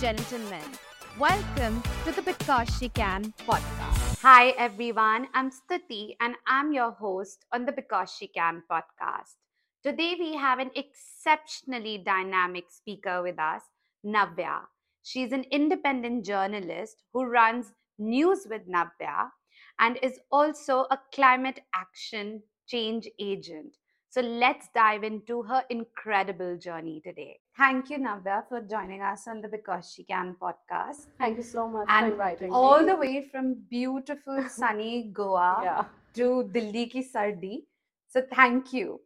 gentlemen, welcome to the Because She Can podcast. Hi, everyone. I'm Stuti, and I'm your host on the Because She Can podcast. Today, we have an exceptionally dynamic speaker with us, Navya. She's an independent journalist who runs News with Navya and is also a climate action change agent. So let's dive into her incredible journey today. Thank you, Navya, for joining us on the Because She Can podcast. Thank you so much for And inviting all me. the way from beautiful sunny Goa yeah. to Delhi ki sardi. So thank you.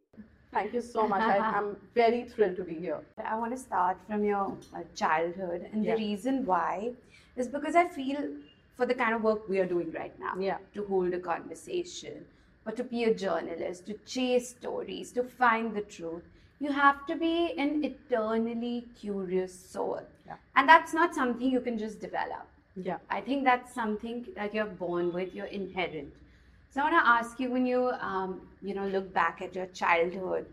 Thank you so much. I, I'm very thrilled to be here. I want to start from your uh, childhood, and Yeah. the reason why is because I feel for the kind of work we are doing right now Yeah. to hold a conversation, or to be a journalist, to chase stories, to find the truth, you have to be an eternally curious soul. Yeah. And that's not something you can just develop. Yeah. I think that's something that you're born with, you're inherent. So I want to ask you when you, um, you know, look back at your childhood,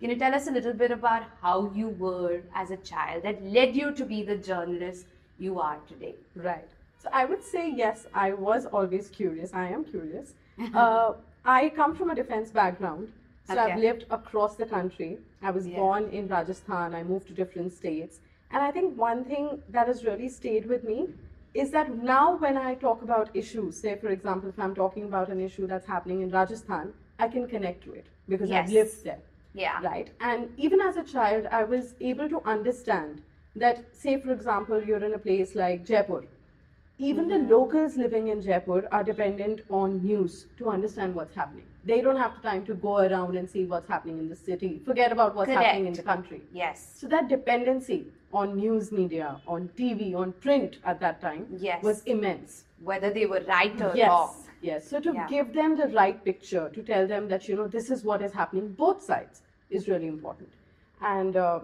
can you tell us a little bit about how you were as a child that led you to be the journalist you are today? Right. So I would say yes, I was always curious. I am curious. Uh, I come from a defense background. So I've lived across the country. I was Yeah. born in Rajasthan. I moved to different states. And I think one thing that has really stayed with me is that now when I talk about issues, say for example, if I'm talking about an issue that's happening in Rajasthan, I can connect to it because I've lived there. Yeah. right and even as a child i was able to understand that say for example you're in a place like jaipur even the locals living in jaipur are dependent on news to understand what's happening they don't have the time to go around and see what's happening in the city forget about what's happening in the country Yes. so that dependency on news media on tv on print at that time Yes. was immense Whether they were right or yes wrong. yes so to Yeah. give them the right picture to tell them that you know this is what is happening both sides is really important and uh,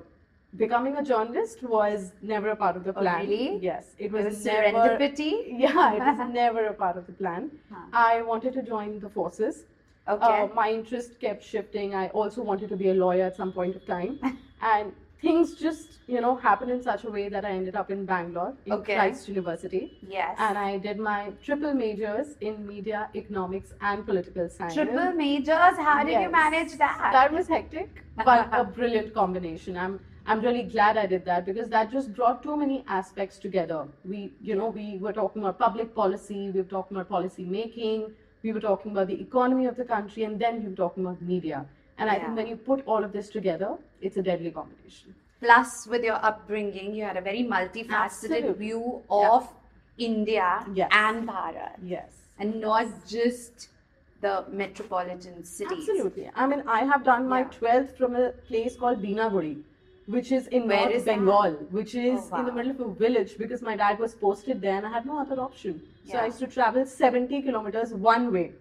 becoming a journalist was never a part of the Oh, plan really? yes it It was, was never serendipity. yeah it was never a part of the plan Huh. i wanted to join the forces Okay. uh, my interest kept shifting. I also wanted to be a lawyer at some point of time. and things just, you know, happened in such a way that I ended up in Bangalore, in Okay. Christ University. yes. And I did my triple majors in media, economics, and political science. Triple majors. How did you manage that? That was hectic, but a brilliant combination. I'm I'm really glad I did that because that just brought too many aspects together. We, you know, we were talking about public policy, we were talking about policy making, we were talking about the economy of the country, and then we were talking about media. And I Yeah. think when you put all of this together, it's a deadly combination. Plus, with your upbringing, you had a very multifaceted Absolutely. view Yeah. of India Yes. and Bharat, Yes. and not just the metropolitan cities. Absolutely. I mean, I have done my Yeah. 12th from a place called Binaguri, which is in Where North is that? Bengal, which is Oh, in the middle of a village because my dad was posted there and I had no other option. So Yeah. I used to travel 70 kilometers one way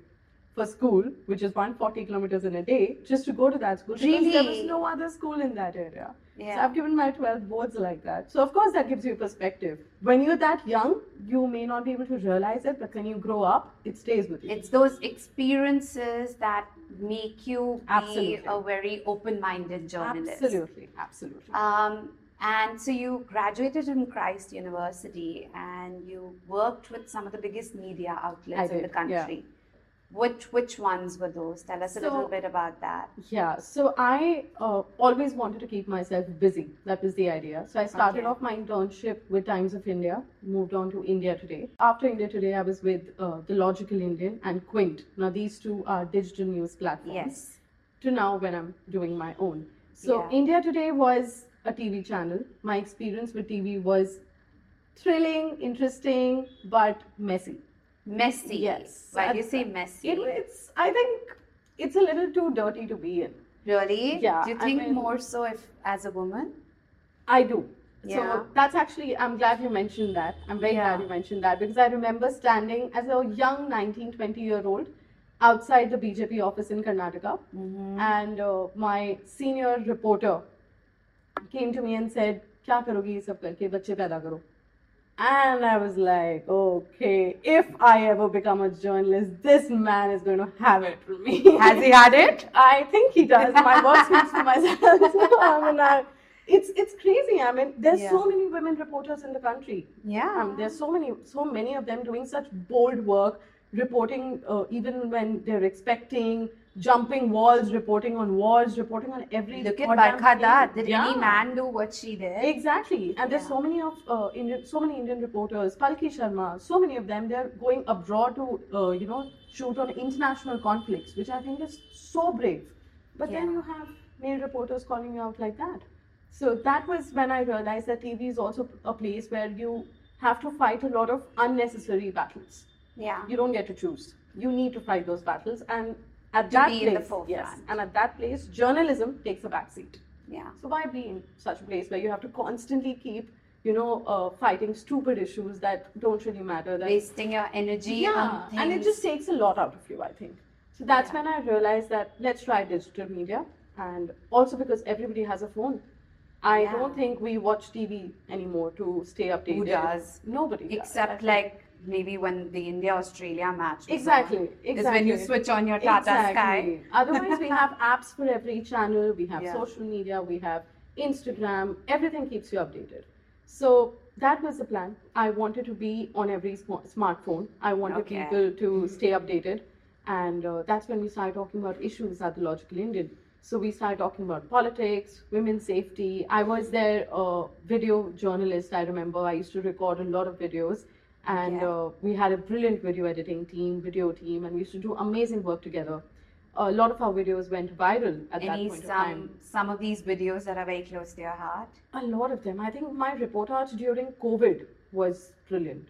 for school, which is 140 kilometers in a day, just to go to that school. Because there was no other school in that area. So I've given my 12 boards like that. So of course that gives you perspective. When you're that young, you may not be able to realize it, but when you grow up, it stays with you. It's those experiences that make you be a very open-minded journalist. Absolutely, absolutely. Um, and so you graduated from Christ University and you worked with some of the biggest media outlets in the country. yeah. Which which ones were those? Tell us a little bit about that. Yeah, so I uh, always wanted to keep myself busy. That was the idea. So I started Okay. off my internship with Times of India, moved on to India Today. After India Today, I was with uh, The Logical Indian and Quint. Now, these two are digital news platforms. Yes. To now, when I'm doing my own. So, Yeah. India Today was a TV channel. My experience with TV was thrilling, interesting, but messy Messy. Yes. Why do you At- say messy? It, it's, I think, it's a little too dirty to be in. really? Yeah, Do you I think mean- more so if as a woman? I do. Yeah. So that's actually, I'm glad you mentioned that. I'm very Yeah. glad you mentioned that because I remember standing as a young 19, 20 year old outside the BJP office in Karnataka. Mm-hmm. And uh, my senior reporter came to me and said, क्या करोगी ये सब करके बच्चे पैदा करो and I was like, okay, if I ever become a journalist, this man is going to have it for me. Has he had it? I think he does. My words speaks for myself. I mean, I, it's it's crazy. I mean, there's Yeah. so many women reporters in the country. Yeah. Um, there's so many, so many of them doing such bold work, reporting uh, even when they're expecting, jumping walls, reporting on wars, reporting on every. Look at goddamn Barkha thing. Dutt. Did any man do what she did? Exactly, and there's so many of uh, Indian, so many Indian reporters, Palki Sharma, so many of them. They're going abroad to, uh, you know, shoot on international conflicts, which I think is so brave. But then you have male reporters calling you out like that. So that was when I realized that TV is also a place where you have to fight a lot of unnecessary battles. Yeah. You don't get to choose. You need to fight those battles, and at To that be place, in the yes, and at that place, journalism takes a backseat. Yeah. So why be in such a place where you have to constantly keep, you know, uh, fighting stupid issues that don't really matter? That Wasting your energy yeah, on and it just takes a lot out of you, I think. So that's Yeah. when I realized that let's try digital media, and also because everybody has a phone. I Yeah. don't think we watch TV anymore to stay updated. Who does? Nobody. Except think- like maybe when the India Australia match. Exactly. Exactly. Is when you switch on your Tata Sky. Otherwise, we have apps for every channel. We have Yeah. social media. We have Instagram. Everything keeps you updated. So that was the plan. I wanted to be on every sm- smartphone. I wanted Okay. people to stay updated, and uh, that's when we started talking about issues at the Logical Indian. So we started talking about politics, women's safety. I was their uh, video journalist. I remember I used to record a lot of videos, and Yeah. uh, we had a brilliant video editing team, video team, and we used to do amazing work together. A lot of our videos went viral at that Any point of time. some of these videos that are very close to your heart. A lot of them. I think my reportage during COVID was brilliant.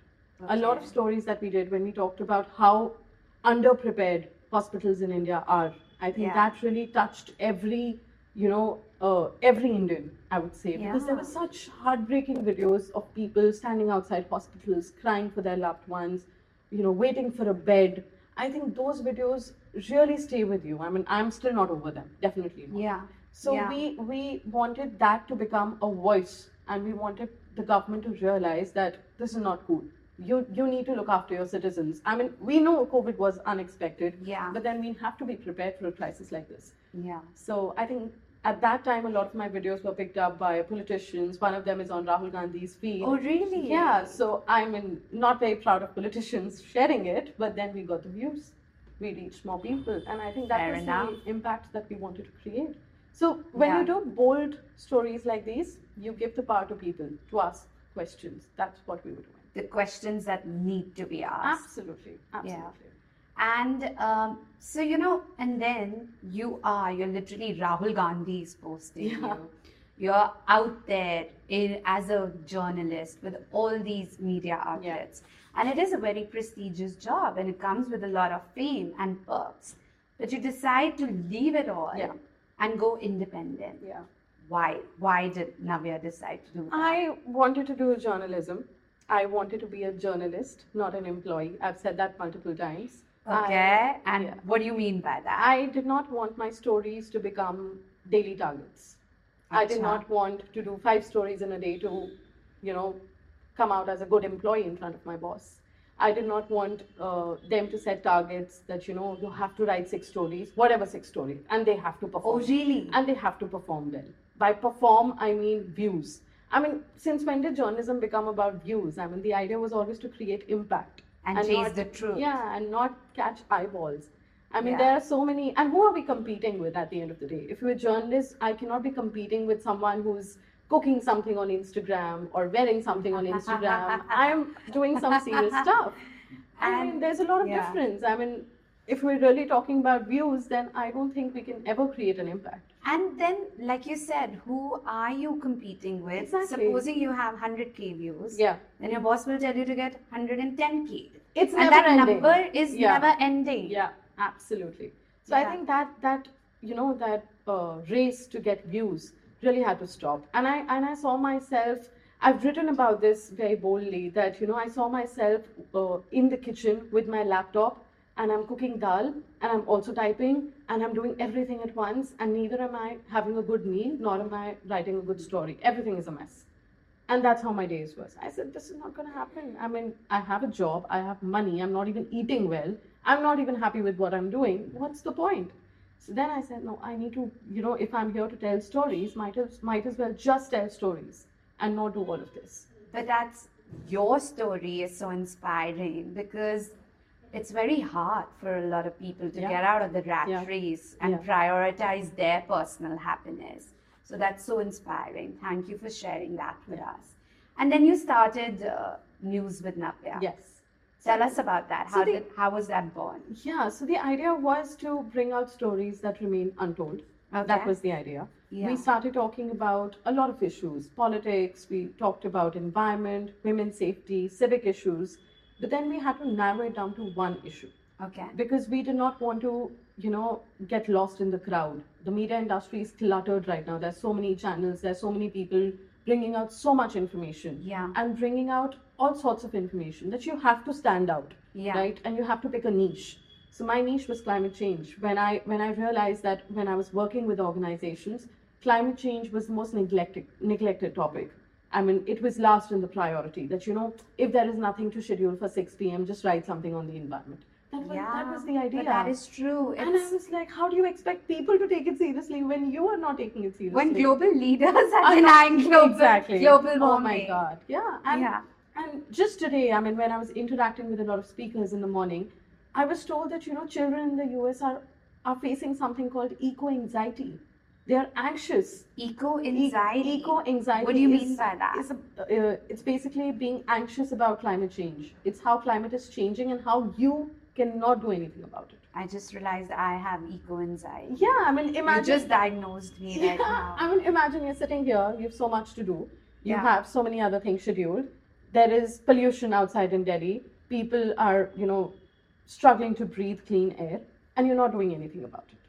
A lot of stories that we did when we talked about how underprepared hospitals in India are. I think Yeah. that really touched every, you know, uh, every Indian, I would say, because there were such heartbreaking videos of people standing outside hospitals, crying for their loved ones, you know, waiting for a bed. I think those videos really stay with you. I mean, I'm still not over them, definitely not. Yeah. So Yeah. we we wanted that to become a voice, and we wanted the government to realize that this is not cool. You you need to look after your citizens. I mean, we know COVID was unexpected, Yeah. but then we have to be prepared for a crisis like this. Yeah. So I think at that time, a lot of my videos were picked up by politicians. One of them is on Rahul Gandhi's feed. Oh really? Yeah, so I'm in, not very proud of politicians sharing it, but then we got the views. We reached more people, and I think that Fair was enough. the impact that we wanted to create. So when Yeah. you do bold stories like these, you give the power to people to ask questions. That's what we were doing. The questions that need to be asked. Absolutely, absolutely. And um, so, you know, and then you are, you're literally Rahul Gandhi's posting Yeah. you. You're out there in, as a journalist with all these media outlets. And it is a very prestigious job and it comes with a lot of fame and perks. But you decide to leave it all Yeah. and go independent. Yeah. Why? Why did Navya decide to do that? I wanted to do journalism. I wanted to be a journalist, not an employee. I've said that multiple times. I- okay. and yeah. what do you mean by that? I did not want my stories to become daily targets. I did not want to do five stories in a day to, you know, come out as a good employee in front of my boss. I did not want uh, them to set targets that, you know, you have to write six stories, whatever six stories, and they have to perform. oh, really? And they have to perform well. By perform, I mean views. I mean, since when did journalism become about views? I mean, the idea was always to create impact And chase not- the truth. Yeah, and not catch eyeballs. I mean, Yeah. there are so many, and who are we competing with at the end of the day? If you're a journalist, I cannot be competing with someone who's cooking something on Instagram or wearing something on Instagram. I'm doing some serious stuff. I mean, And- there's a lot of yeah. difference. I mean, if we're really talking about views, then I don't think we can ever create an impact. And then, like you said, who are you competing with? Exactly. Supposing you have 100k views, Yeah. then your boss will tell you to get 110k. It's and never that ending. number is Yeah. never ending. Yeah, absolutely. So I think that that you know that uh, race to get views really had to stop. And I and I saw myself. I've written about this very boldly that you know I saw myself uh, in the kitchen with my laptop and I'm cooking dal and I'm also typing and I'm doing everything at once and neither am I having a good meal nor am I writing a good story. Everything is a mess. And that's how my days was. I said, this is not going to happen. I mean, I have a job, I have money, I'm not even eating well, I'm not even happy with what I'm doing. What's the point? So then I said, no, I need to, you know, if I'm here to tell stories, might as, might as well just tell stories and not do all of this. But that's your story is so inspiring because it's very hard for a lot of people to Yeah. get out of the rat Yeah. race and Yeah. prioritize their personal happiness. So that's so inspiring. Thank you for sharing that with us. And then you started uh, News with Navya. Yes. Tell us about that. So How the- did how was that born? Yeah, so the idea was to bring out stories that remain untold. That was the idea. Yeah. We started talking about a lot of issues politics, we talked about environment, women's safety, civic issues, but then we had to narrow it down to one issue Okay. because we did not want to, you know, get lost in the crowd. The media industry is cluttered right now. There's so many channels, there's so many people bringing out so much information Yeah. and bringing out all sorts of information that you have to stand out Yeah. right and you have to pick a niche so my niche was climate change when i when i realized that when i was working with organizations climate change was the most neglected neglected topic i mean it was last in the priority that you know if there is nothing to schedule for 6 p.m just write something on the environment that was, yeah. that was the idea that is true. and i was like how do you expect people to take it seriously when you are not taking it seriously when global leaders are denying global, exactly global oh my god yeah and yeah. and just today, I mean, when I was interacting with a lot of speakers in the morning, I was told that you know children in the US are are facing something called eco anxiety. They are anxious. Eco anxiety. Eco anxiety. What do you mean by that? Is a, uh, it's basically being anxious about climate change. It's how climate is changing and how you cannot do anything about it. I just realized I have eco anxiety. Yeah, I mean, imagine. You just diagnosed me right now. I mean, imagine you're sitting here. You have so much to do. You Yeah. have so many other things scheduled. There is pollution outside in Delhi. People are, you know, struggling to breathe clean air, and you're not doing anything about it.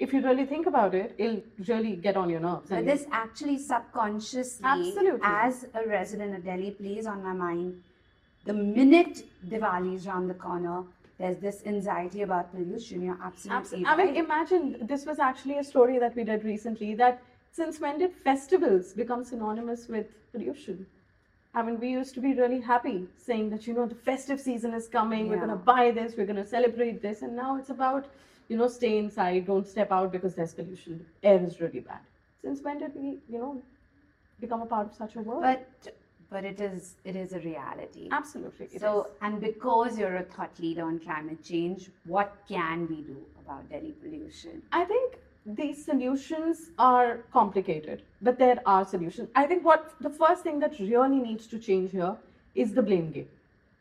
If you really think about it, it'll really get on your nerves. But this actually subconsciously, Absolutely. as a resident of Delhi, plays on my mind. The minute Diwali is around the corner, there's this anxiety about pollution. You're absolutely Absolutely. I mean, right. imagine this was actually a story that we did recently that since when did festivals become synonymous with pollution? I mean, we used to be really happy saying that, you know, the festive season is coming, we're going to buy this, we're going to celebrate this. And now it's about, you know, stay inside, don't step out because there's pollution. Air is really bad. Since when did we, you know, become a part of such a world? but but it is it is a reality. Absolutely. So, is. and because you're a thought leader on climate change, what can we do about Delhi pollution? I think these solutions are complicated, but there are solutions. I think what the first thing that really needs to change here is the blame game.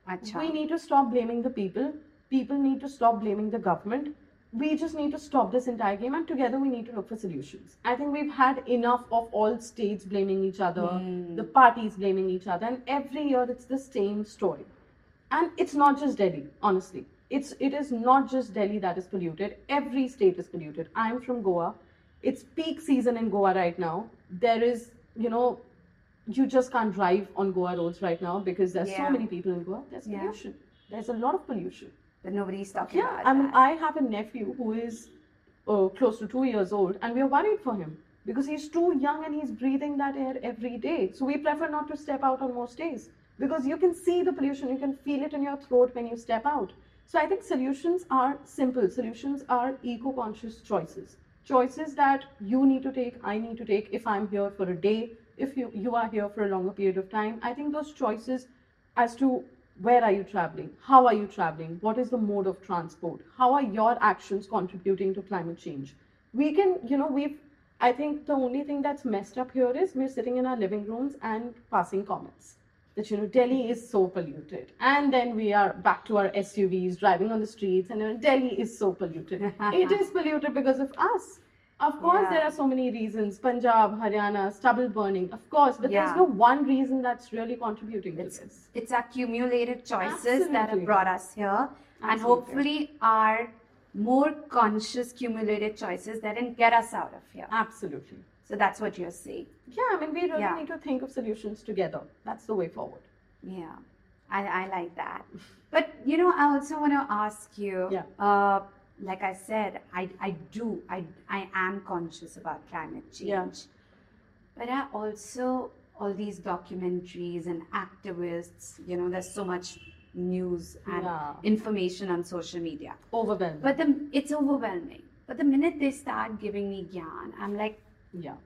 Acha. We need to stop blaming the people. People need to stop blaming the government. We just need to stop this entire game, and together we need to look for solutions. I think we've had enough of all states blaming each other, hmm. the parties blaming each other, and every year it's the same story. And it's not just Delhi, honestly. It's it is not just Delhi that is polluted. Every state is polluted. I'm from Goa. It's peak season in Goa right now. There is, you know, you just can't drive on Goa roads right now because there's Yeah. so many people in Goa. There's Yeah. pollution. There's a lot of pollution. But nobody's talking Yeah, about I mean, that. I have a nephew who is uh, close to two years old, and we're worried for him because he's too young and he's breathing that air every day. So we prefer not to step out on most days because you can see the pollution, you can feel it in your throat when you step out. So I think solutions are simple. Solutions are eco-conscious choices, choices that you need to take, I need to take. If I'm here for a day, if you you are here for a longer period of time, I think those choices as to where are you traveling? How are you traveling? What is the mode of transport? How are your actions contributing to climate change? We can you know we've i think the only thing that's messed up here is we're sitting in our living rooms and passing comments that you know delhi is so polluted. And then we are back to our suvs driving on the streets and delhi is so polluted. It is polluted because of us of course Yeah. there are so many reasons punjab haryana stubble burning of course but Yeah. there's no one reason that's really contributing to It's, this it's accumulated choices that have brought us here, and hopefully are more conscious, cumulated choices that can get us out of here. Absolutely. So that's what you're saying. Yeah, I mean, we really Yeah. need to think of solutions together. That's the way forward. Yeah, I, I like that. But you know, I also want to ask you. Yeah. Uh, like I said, I, I do I I am conscious about climate change. Yeah. But I also all these documentaries and activists. You know, there's so much news and Yeah. information on social media. Overwhelming. But the, it's overwhelming. But the minute they start giving me gyan, I'm like, Yeah.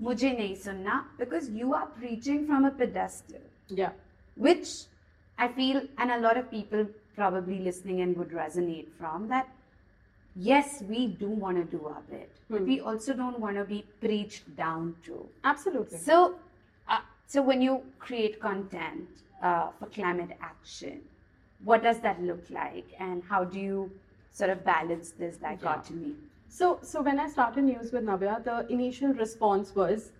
mujhe nahi sunna because you are preaching from a pedestal, Yeah. which I feel, and a lot of people probably listening in would resonate from that. Yes, we do want to do our bit, but Hmm. we also don't want to be preached down to. Absolutely. So, uh, so when you create content uh, for climate action, what does that look like, and how do you sort of balance this dichotomy? So, so when I started news with Navya, the initial response was,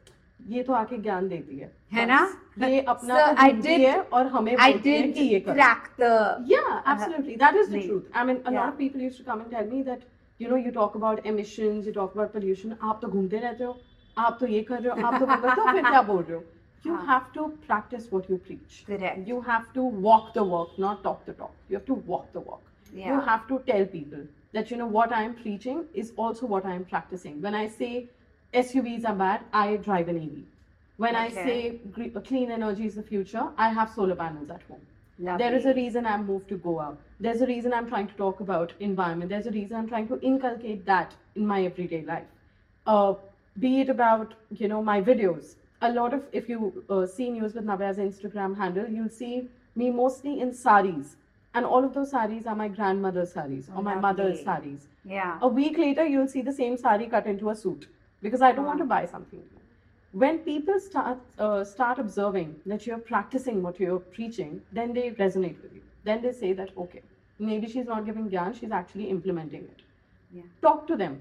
ये तो आके ज्ञान देती है है ना? ये अपना So तो I did- है और हमें I did कि ये करो crack the Yeah, absolutely. That is the truth. I mean, a lot of people used to come and tell me that, you know, you talk about emissions, you talk about pollution. आप तो घूमते रहते हो, आप तो ये कर रहे हो, आप तो वो कर रहे हो, तो फिर क्या बोल रहे हो? You हाँ. have to practice what you preach. correct. You have to walk the walk, not talk the talk. You have to walk the walk. Yeah. You have to tell people that, you know, what I'm preaching is also what I'm practicing. When I say SUVs are bad, I drive an EV. When I say gre- clean energy is the future, I have solar panels at home. Lovely. There is a reason I'm moved to Goa. There's a reason I'm trying to talk about environment. There's a reason I'm trying to inculcate that in my everyday life. Uh, be it about you know my videos. A lot of if you uh, see news with Navya's Instagram handle, you'll see me mostly in saris, and all of those saris are my grandmother's saris or my mother's saris. yeah. A week later, you'll see the same sari cut into a suit because I don't want to buy something. When people start uh, start observing that you're practicing what you're preaching, then they resonate with you. Then they say that okay, maybe she's not giving gyan, she's actually implementing it. Yeah. Talk to them.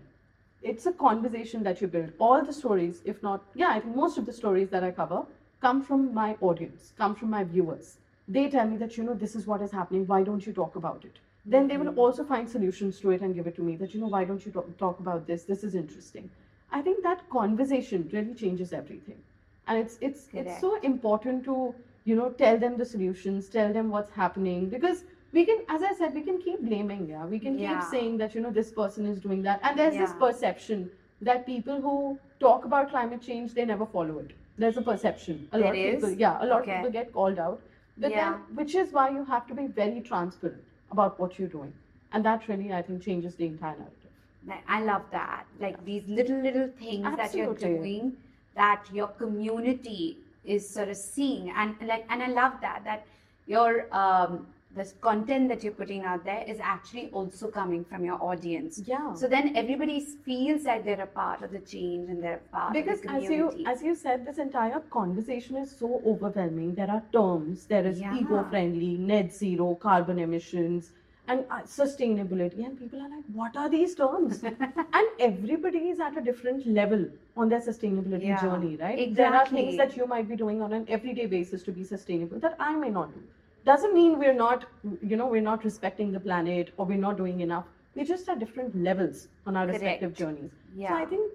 It's a conversation that you build. All the stories, if not, yeah, I think most of the stories that I cover come from my audience, come from my viewers. They tell me that, you know, this is what is happening. Why don't you talk about it? Then they will also find solutions to it and give it to me that, you know, why don't you talk, talk about this? This is interesting. I think that conversation really changes everything. And it's it's it's so important to, you know, tell them the solutions, tell them what's happening because we can, as I said, we can keep blaming, yeah. We can Yeah. keep saying that, you know, this person is doing that. And there's this perception that people who talk about climate change, they never follow it. There's a perception. A lot of people, is? yeah, a lot Okay. of people get called out. But Yeah. then, which is why you have to be very transparent about what you're doing. And that really, I think, changes the entire narrative. Like, I love that. Like these little, little things that you're doing that your community is sort of seeing. And like, and I love that, that your, um, this content that you're putting out there is actually also coming from your audience. Yeah. So then everybody feels that they're a part of the change and they're a part because of the community. Because as you as you said this entire conversation is so overwhelming there are terms there is Yeah. eco-friendly net zero carbon emissions and uh, sustainability. And people are like what are these terms? And everybody is at a different level on their sustainability Yeah, journey right? There are things that you might be doing on an everyday basis to be sustainable that i may not do. Doesn't mean we're not you know we're not respecting the planet or we're not doing enough. We're just at different levels on our respective Correct. journeys. So i think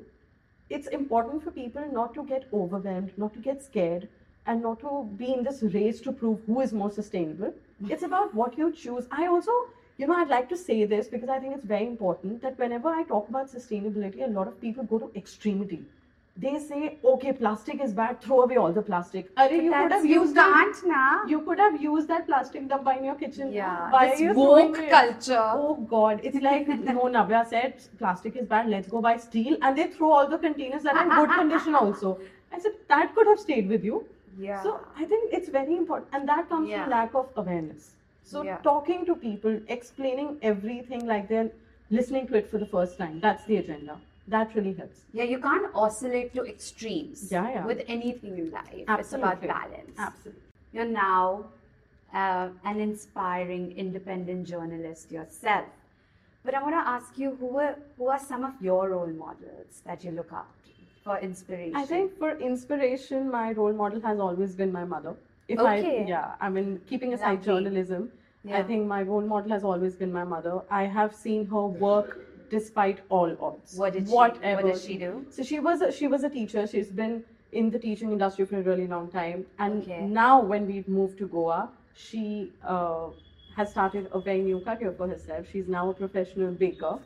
it's important for people not to get overwhelmed, not to get scared, and not to be in this race to prove who is more sustainable. It's about what you choose. I also, you know, I'd like to say this because I think it's very important that whenever I talk about sustainability, a lot of people go to extremity. They say, okay, plastic is bad, throw away all the plastic. Arre, you could have used that. now. You could have used that plastic dabba in your kitchen. Yeah, Why are woke culture. Oh God, it's like no Navya said plastic is bad. Let's go buy steel, and they throw all the containers that are in good condition also. I said that could have stayed with you. Yeah. So I think it's very important, and that comes Yeah. from lack of awareness. So Yeah. talking to people, explaining everything like they're listening to it for the first time. That's the agenda. That really helps. Yeah, you can't oscillate to extremes Yeah, yeah. with anything in life. It's about balance. Absolutely. You're now uh, an inspiring independent journalist yourself. But I want to ask you who are, who are some of your role models that you look up to for inspiration? I think for inspiration, my role model has always been my mother. If Okay. I, yeah, I mean, keeping aside Lovely. journalism, I think my role model has always been my mother. I have seen her work despite all odds. What did she- Whatever. what does she do? So she was a, she was a teacher. She's been in the teaching industry for a really long time. And Okay. now when we've moved to Goa, she uh, has started a very new career for herself. She's now a professional baker.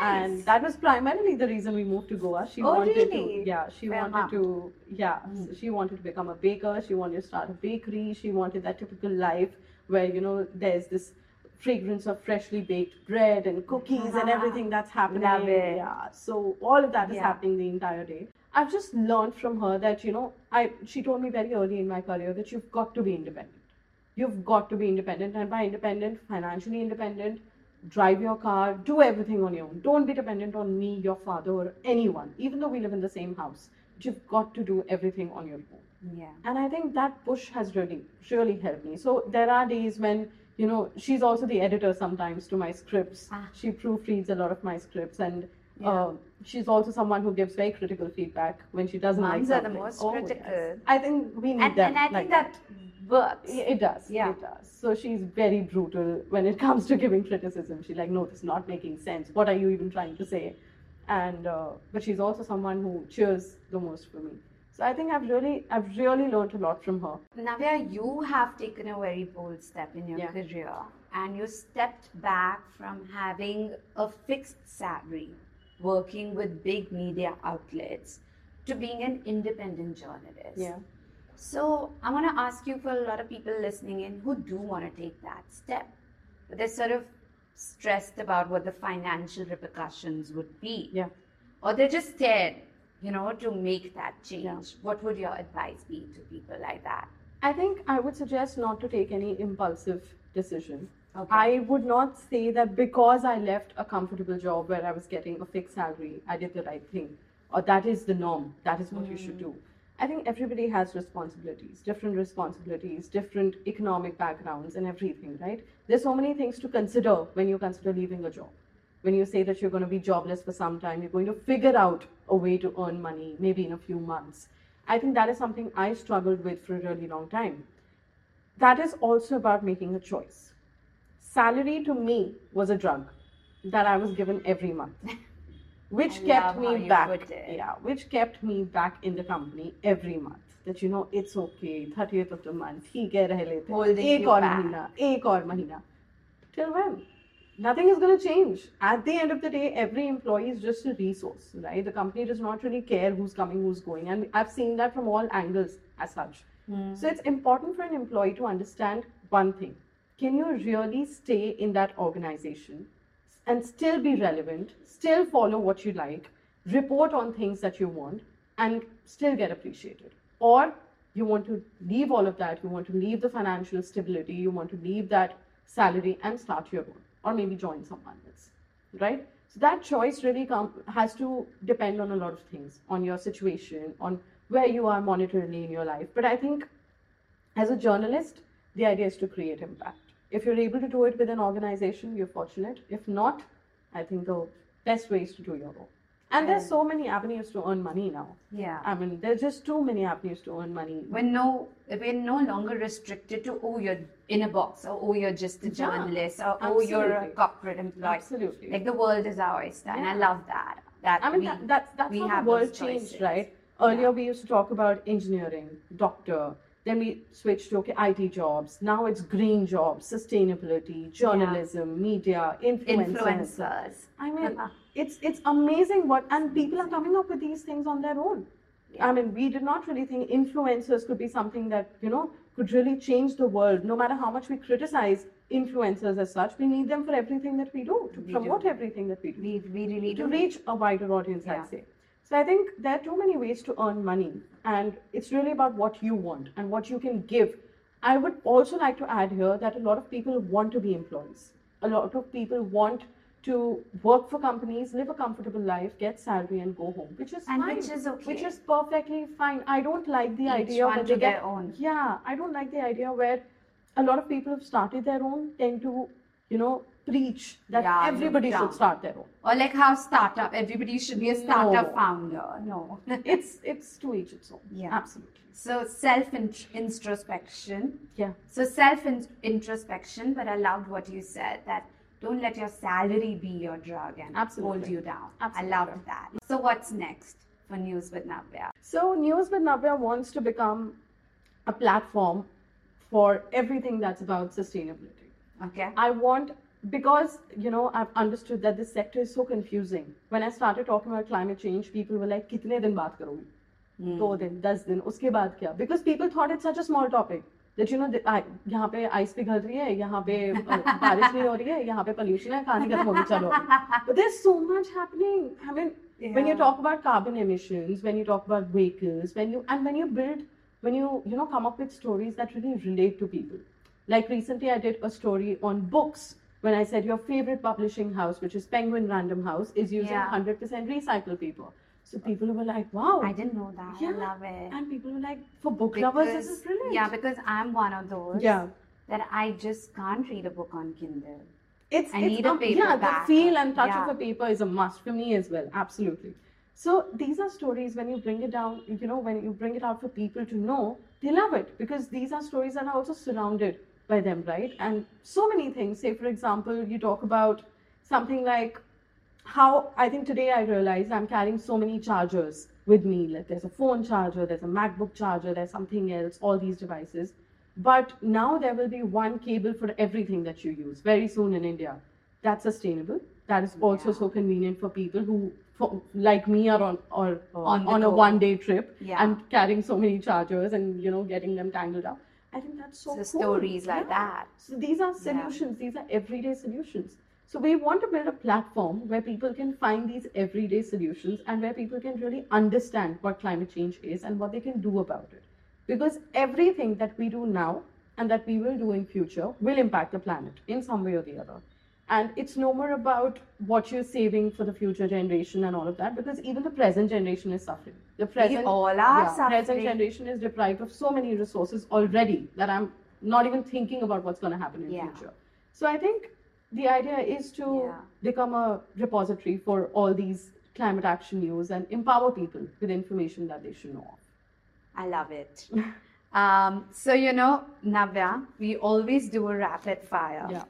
And that was primarily the reason we moved to Goa. She Oh, wanted really? to, yeah, she Fair wanted to, yeah, hmm. so she wanted to become a baker. She wanted to start a bakery. She wanted that typical life where you know there's this fragrance of freshly baked bread and cookies and ah, everything that's happening. Love it. Yeah. So all of that is Yeah. happening the entire day. I've just learned from her that, you know, I she told me very early in my career that you've got to be independent. You've got to be independent, and by independent, financially independent, drive your car, do everything on your own. Don't be dependent on me, your father, or anyone, even though we live in the same house. You've got to do everything on your own. Yeah. And I think that push has really, really helped me. So there are days when, you know, she's also the editor sometimes to my scripts. Ah. She proofreads a lot of my scripts and Yeah. uh, she's also someone who gives very critical feedback when she doesn't like Moms are the most Oh, yes. critical. I think we need And, them and I like think that works. It does. Yeah. It does. So she's very brutal when it comes to giving criticism. She's like, no, this is not making sense. What are you even trying to say? And uh, but she's also someone who cheers the most for me. So I think I've really, I've really learned a lot from her. Navya, you have taken a very bold step in your Yeah. career and you stepped back from having a fixed salary, working with big media outlets, to being an independent journalist. So I want to ask you for a lot of people listening in who do want to take that step, but they're sort of stressed about what the financial repercussions would be. Yeah. Or they're just scared, you know, to make that change. Yeah. What would your advice be to people like that? I think I would suggest not to take any impulsive decision. Okay. I would not say that because I left a comfortable job where I was getting a fixed salary, I did the right thing, or that is the norm, that is what you should hmm. do. I think everybody has responsibilities, different responsibilities, different economic backgrounds, and everything, right? There's so many things to consider when you consider leaving a job. When you say that you're going to be jobless for some time, you're going to figure out a way to earn money, maybe in a few months. I think that is something I struggled with for a really long time. That is also about making a choice salary to me was a drug that I was given every month, which I kept love how me you back. put it. Yeah, which kept me back in the company every month. That you know, it's okay. 30th of the month, ठीक है रह लेते हैं. Holding एक you और back. महीना, एक और महीना. Till when? Nothing is going to change. At the end of the day, every employee is just a resource, right? The company does not really care who's coming, who's going, and I've seen that from all angles as such. So it's important for an employee to understand one thing. Can you really stay in that organization And still be relevant, still follow what you like, report on things that you want, and still get appreciated? Or you want to leave all of that, you want to leave the financial stability, you want to leave that salary and start your own, or maybe join someone else, right? So that choice really come, has to depend on a lot of things, on your situation, on where you are monetarily in your life. But I think as a journalist, the idea is to create impact. If you're able to do it with an organization, you're fortunate. If not, I think the best way is to do your own. And there's so many avenues to earn money now. Yeah. I mean, there's just too many avenues to earn money. we're no we're no longer restricted to oh you're in a box or oh you're just a journalist or oh you're a corporate employee. Absolutely. Like the world is our oyster, and I love that. That I mean, we, that, that's, that's how the world changed, right? Earlier, we used to talk about engineering, doctor. Then we switched to okay, IT jobs. Now it's green jobs, sustainability, journalism, media, influencers. influencers. I mean, uh-huh. it's it's amazing what and people are coming up with these things on their own. I mean, we did not really think influencers could be something that you know could really change the world. No matter how much we criticize influencers as such, we need them for everything that we do to We promote do. everything that we do We we really to do. reach a wider audience, Yeah. I'd say. So I think there are too many ways to earn money, and it's really about what you want and what you can give. I would also like to add here that a lot of people want to be employees. A lot of people want to work for companies, live a comfortable life, get salary, and go home, which is And fine. which is okay. Which is perfectly fine. I don't like the Each idea to they get own. yeah, I don't like the idea where a lot of people who've started their own tend to, you know, preach that Yeah, everybody look should start their own. Or like how startup, everybody should be a startup No. founder. No. it's it's to each its own. Yeah. absolutely. so self introspection. Yeah, So self introspection, but I loved what you said that don't let your salary be your drug and hold you down. Absolutely. I loved that. So what's next for News with Navya? So News with Navya wants to become a platform for everything that's about sustainability. Okay. I want because you know I've understood that this sector is so confusing. When I started talking about climate change, people were like, "कितने दिन बात करोगी?" दो दिन, दस दिन, उसके बाद क्या? Because people thought it's such a small topic. that you know the- I- यहाँ पे आइस पिघल रही है यहाँ पे uh, बारिश नहीं हो रही है यहाँ पे pollution है कहानी खत्म होगी चलो but there's so much happening I mean when you Yeah. talk about carbon emissions when you talk about vehicles when you and when you build when you you know come up with stories that really relate to people like recently i did a story on books when i said your favorite publishing house which is penguin random house is using Yeah. 100% recycled paper so people were like wow I didn't know that. Yeah. I love it. and people were like for book lovers this is brilliant yeah, because I'm one of those yeah that I just can't read a book on Kindle. it's, I it's need a um, yeah the feel and touch Yeah. of a paper is a must for me as well absolutely so these are stories when you bring it down you know when you bring it out for people to know they love it because these are stories that are also surrounded by them right and so many things say for example you talk about something like how I think today I realized I'm carrying so many chargers with me. Like there's a phone charger, there's a MacBook charger, there's something else, all these devices. But now there will be one cable for everything that you use very soon in India. That's sustainable. That is also Yeah. so convenient for people who, for, like me, are on or uh, On on, a one-day trip Yeah. and carrying so many chargers and you know getting them tangled up. I think that's so So cool. stories like Yeah. that. So these are Yeah. solutions, these are everyday solutions. So we want to build a platform where people can find these everyday solutions and where people can really understand what climate change is and what they can do about it. Because everything that we do now and that we will do in future will impact the planet in some way or the other. And it's no more about what you're saving for the future generation and all of that, because even the present generation is suffering. The present, all are yeah, present generation is deprived of so many resources already that I'm not even thinking about what's going to happen in Yeah. future. So I think the idea is to Yeah. become a repository for all these climate action news and empower people with information that they should know. of. I love it. um, so, you know, Navya, we always do a rapid fire. Yeah.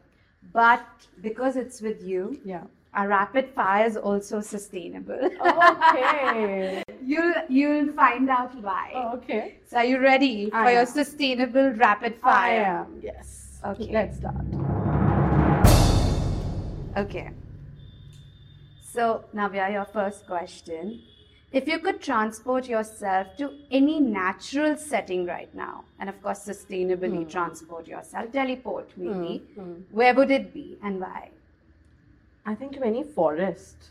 But because it's with you, Yeah. our rapid fire is also sustainable. Okay. you'll you'll find out why. Oh, okay. So are you ready for I your sustainable rapid fire? I am. Yes. Okay. Let's start. Okay. So, Navya, your first question. If you could transport yourself to any natural setting right now, and of course, sustainably transport yourself, teleport maybe, Hmm. where would it be and why? I think to any forest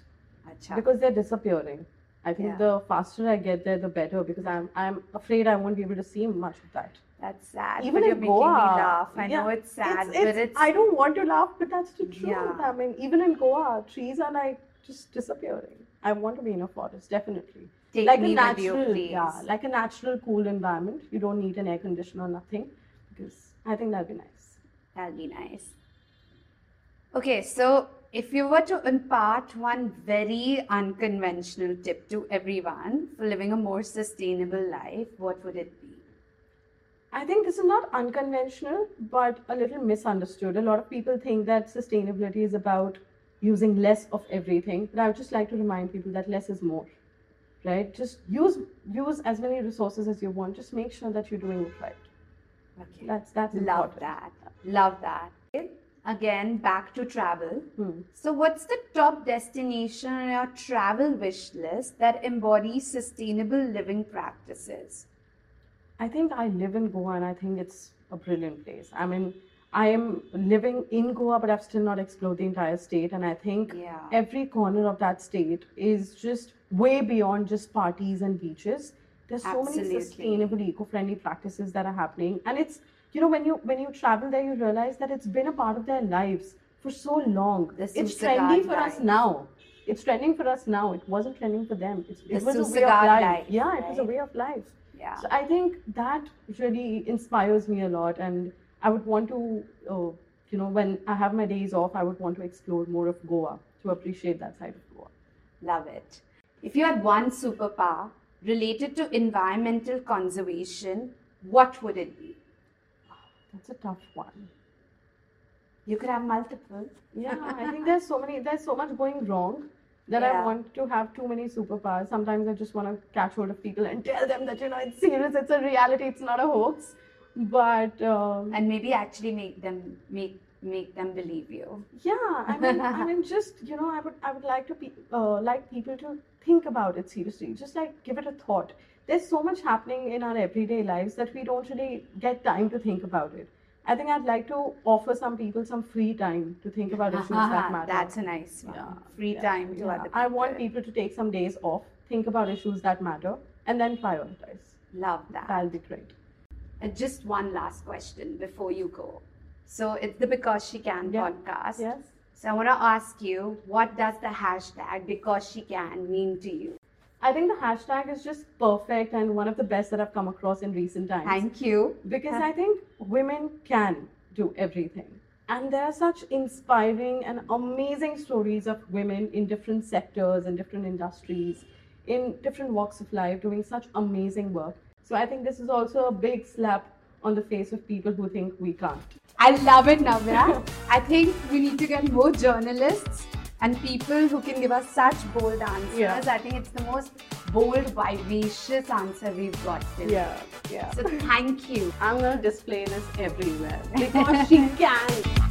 Acha. because they're disappearing. I think Yeah. the faster I get there, the better because I'm I'm afraid I won't be able to see much of that. That's sad. Even but you're in making Goa, me laugh. I yeah, know it's sad, it's, but it's I don't want to laugh, but that's the truth. Yeah. I mean, even in Goa, trees are like just disappearing. I want to be in a forest, definitely. take like me a you, natural, please. yeah, like a natural, cool environment. You don't need an air conditioner, nothing, because I think that'd be nice. That'll be nice. Okay, so if you were to impart one very unconventional tip to everyone for living a more sustainable life, what would it be? I think this is not unconventional, but a little misunderstood. A lot of people think that sustainability is about using less of everything, but I would just like to remind people that less is more, right? Just use use as many resources as you want. Just make sure that you're doing it right. Okay. That's that's Love important. that. Love that. Again, back to travel. Hmm. So, what's the top destination on your travel wish list that embodies sustainable living practices? I think I live in Goa and I think it's a brilliant place. I mean, I am living in Goa, but I've still not explored the entire state. And I think Yeah. every corner of that state is just way beyond just parties and beaches. There's so many sustainable, eco-friendly practices that are happening. And it's, you know, when you when you travel there, you realize that it's been a part of their lives for so long. The it's trendy for us now. It's trending for us now. It wasn't trending for them. It's, The it was a way of life. life, Yeah, it was a way of life. Yeah. So I think that really inspires me a lot, and I would want to, uh, you know, when I have my days off, I would want to explore more of Goa to appreciate that side of Goa. Love it. If you had one superpower related to environmental conservation, what would it be? That's a tough one. You could have multiple. Yeah, I think there's so many, there's so much going wrong that Yeah. I want to have too many superpowers. Sometimes I just want to catch hold of people and tell them that you know it's serious, it's a reality, it's not a hoax. But um, And maybe actually make them make make them believe you. Yeah, I mean, I mean, just you know, I would, I would like to, pe- uh, like people to think about it seriously. Just like give it a thought. there's so much happening in our everyday lives that we don't really get time to think about it. I think I'd like to offer some people some free time to think about issues that matter. That's a nice one. Yeah, Free yeah, time to yeah. other people. I want people to take some days off, think about issues that matter, and then prioritize. Love that. That'll be great. And just one last question before you go. So it's the Because She Can Yeah. podcast. Yes. So I want to ask you, what does the hashtag Because She Can mean to you? I think the hashtag is just perfect and one of the best that I've come across in recent times. Thank you. because I think women can do everything. And there are such inspiring and amazing stories of women in different sectors and different industries, in different walks of life, doing such amazing work. So I think this is also a big slap on the face of people who think we can't. I love it, Navya. I think we need to get more journalists and people who can give us such bold answers. Yeah. I think it's the most bold, vivacious answer we've got till. yeah. So thank you. I'm going to display this everywhere because she can.